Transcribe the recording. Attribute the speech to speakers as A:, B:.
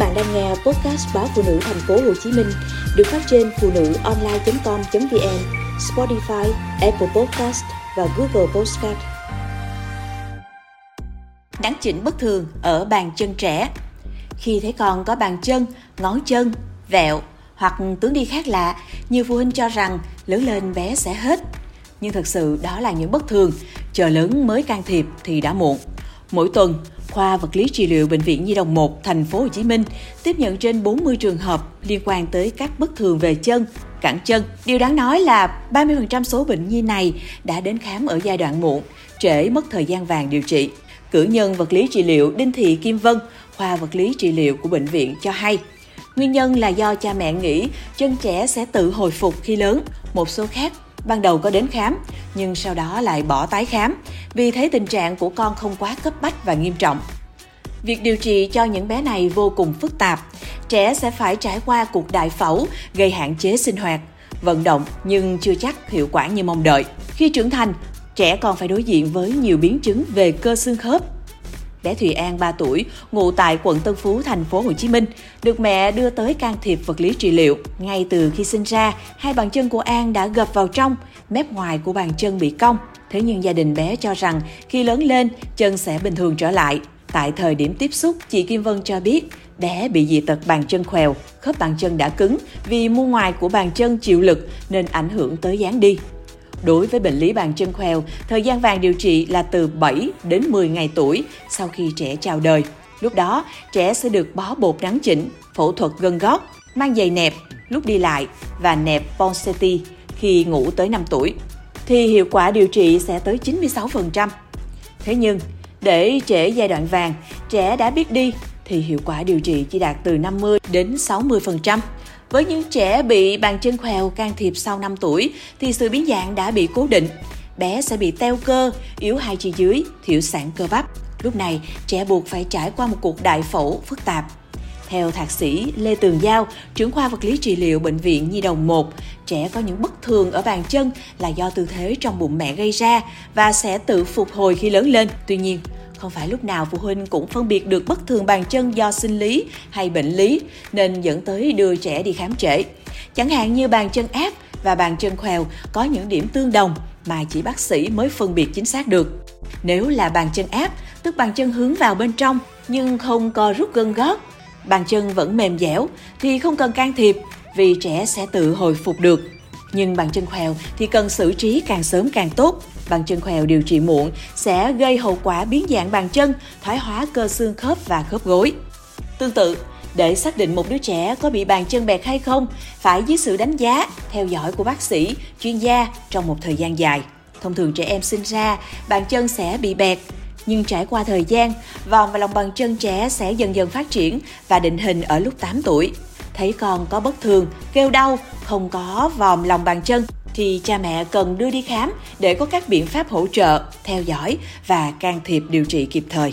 A: bạn đang nghe podcast báo phụ nữ thành phố Hồ Chí Minh được phát trên phụ nữ online.com.vn, Spotify, Apple Podcast và Google Podcast. Đáng chỉnh bất thường ở bàn chân trẻ. Khi thấy con có bàn chân, ngón chân, vẹo hoặc tướng đi khác lạ, nhiều phụ huynh cho rằng lớn lên bé sẽ hết. Nhưng thật sự đó là những bất thường, chờ lớn mới can thiệp thì đã muộn. Mỗi tuần, khoa vật lý trị liệu bệnh viện Nhi đồng 1 thành phố Hồ Chí Minh tiếp nhận trên 40 trường hợp liên quan tới các bất thường về chân, cẳng chân. Điều đáng nói là 30% số bệnh nhi này đã đến khám ở giai đoạn muộn, trễ mất thời gian vàng điều trị. Cử nhân vật lý trị liệu Đinh Thị Kim Vân, khoa vật lý trị liệu của bệnh viện cho hay, Nguyên nhân là do cha mẹ nghĩ chân trẻ sẽ tự hồi phục khi lớn. Một số khác ban đầu có đến khám nhưng sau đó lại bỏ tái khám vì thấy tình trạng của con không quá cấp bách và nghiêm trọng. Việc điều trị cho những bé này vô cùng phức tạp. Trẻ sẽ phải trải qua cuộc đại phẫu gây hạn chế sinh hoạt, vận động nhưng chưa chắc hiệu quả như mong đợi. Khi trưởng thành, trẻ còn phải đối diện với nhiều biến chứng về cơ xương khớp, bé Thùy An 3 tuổi, ngụ tại quận Tân Phú, thành phố Hồ Chí Minh, được mẹ đưa tới can thiệp vật lý trị liệu. Ngay từ khi sinh ra, hai bàn chân của An đã gập vào trong, mép ngoài của bàn chân bị cong. Thế nhưng gia đình bé cho rằng khi lớn lên, chân sẽ bình thường trở lại. Tại thời điểm tiếp xúc, chị Kim Vân cho biết bé bị dị tật bàn chân khèo, khớp bàn chân đã cứng vì mu ngoài của bàn chân chịu lực nên ảnh hưởng tới dáng đi. Đối với bệnh lý bàn chân khoeo, thời gian vàng điều trị là từ 7 đến 10 ngày tuổi sau khi trẻ chào đời. Lúc đó, trẻ sẽ được bó bột nắng chỉnh, phẫu thuật gân gót, mang giày nẹp lúc đi lại và nẹp Ponseti khi ngủ tới 5 tuổi. Thì hiệu quả điều trị sẽ tới 96%. Thế nhưng, để trẻ giai đoạn vàng, trẻ đã biết đi thì hiệu quả điều trị chỉ đạt từ 50 đến 60%. Với những trẻ bị bàn chân khèo can thiệp sau 5 tuổi thì sự biến dạng đã bị cố định. Bé sẽ bị teo cơ, yếu hai chi dưới, thiểu sản cơ bắp. Lúc này, trẻ buộc phải trải qua một cuộc đại phẫu phức tạp. Theo thạc sĩ Lê Tường Giao, trưởng khoa vật lý trị liệu Bệnh viện Nhi đồng 1, trẻ có những bất thường ở bàn chân là do tư thế trong bụng mẹ gây ra và sẽ tự phục hồi khi lớn lên. Tuy nhiên, không phải lúc nào phụ huynh cũng phân biệt được bất thường bàn chân do sinh lý hay bệnh lý nên dẫn tới đưa trẻ đi khám trễ. Chẳng hạn như bàn chân áp và bàn chân khèo có những điểm tương đồng mà chỉ bác sĩ mới phân biệt chính xác được. Nếu là bàn chân áp, tức bàn chân hướng vào bên trong nhưng không co rút gân gót, bàn chân vẫn mềm dẻo thì không cần can thiệp vì trẻ sẽ tự hồi phục được. Nhưng bàn chân khèo thì cần xử trí càng sớm càng tốt Bàn chân khèo điều trị muộn sẽ gây hậu quả biến dạng bàn chân, thoái hóa cơ xương khớp và khớp gối. Tương tự, để xác định một đứa trẻ có bị bàn chân bẹt hay không, phải dưới sự đánh giá, theo dõi của bác sĩ, chuyên gia trong một thời gian dài. Thông thường trẻ em sinh ra, bàn chân sẽ bị bẹt, nhưng trải qua thời gian, vòng và lòng bàn chân trẻ sẽ dần dần phát triển và định hình ở lúc 8 tuổi. Thấy con có bất thường, kêu đau, không có vòm lòng bàn chân thì cha mẹ cần đưa đi khám để có các biện pháp hỗ trợ, theo dõi và can thiệp điều trị kịp thời.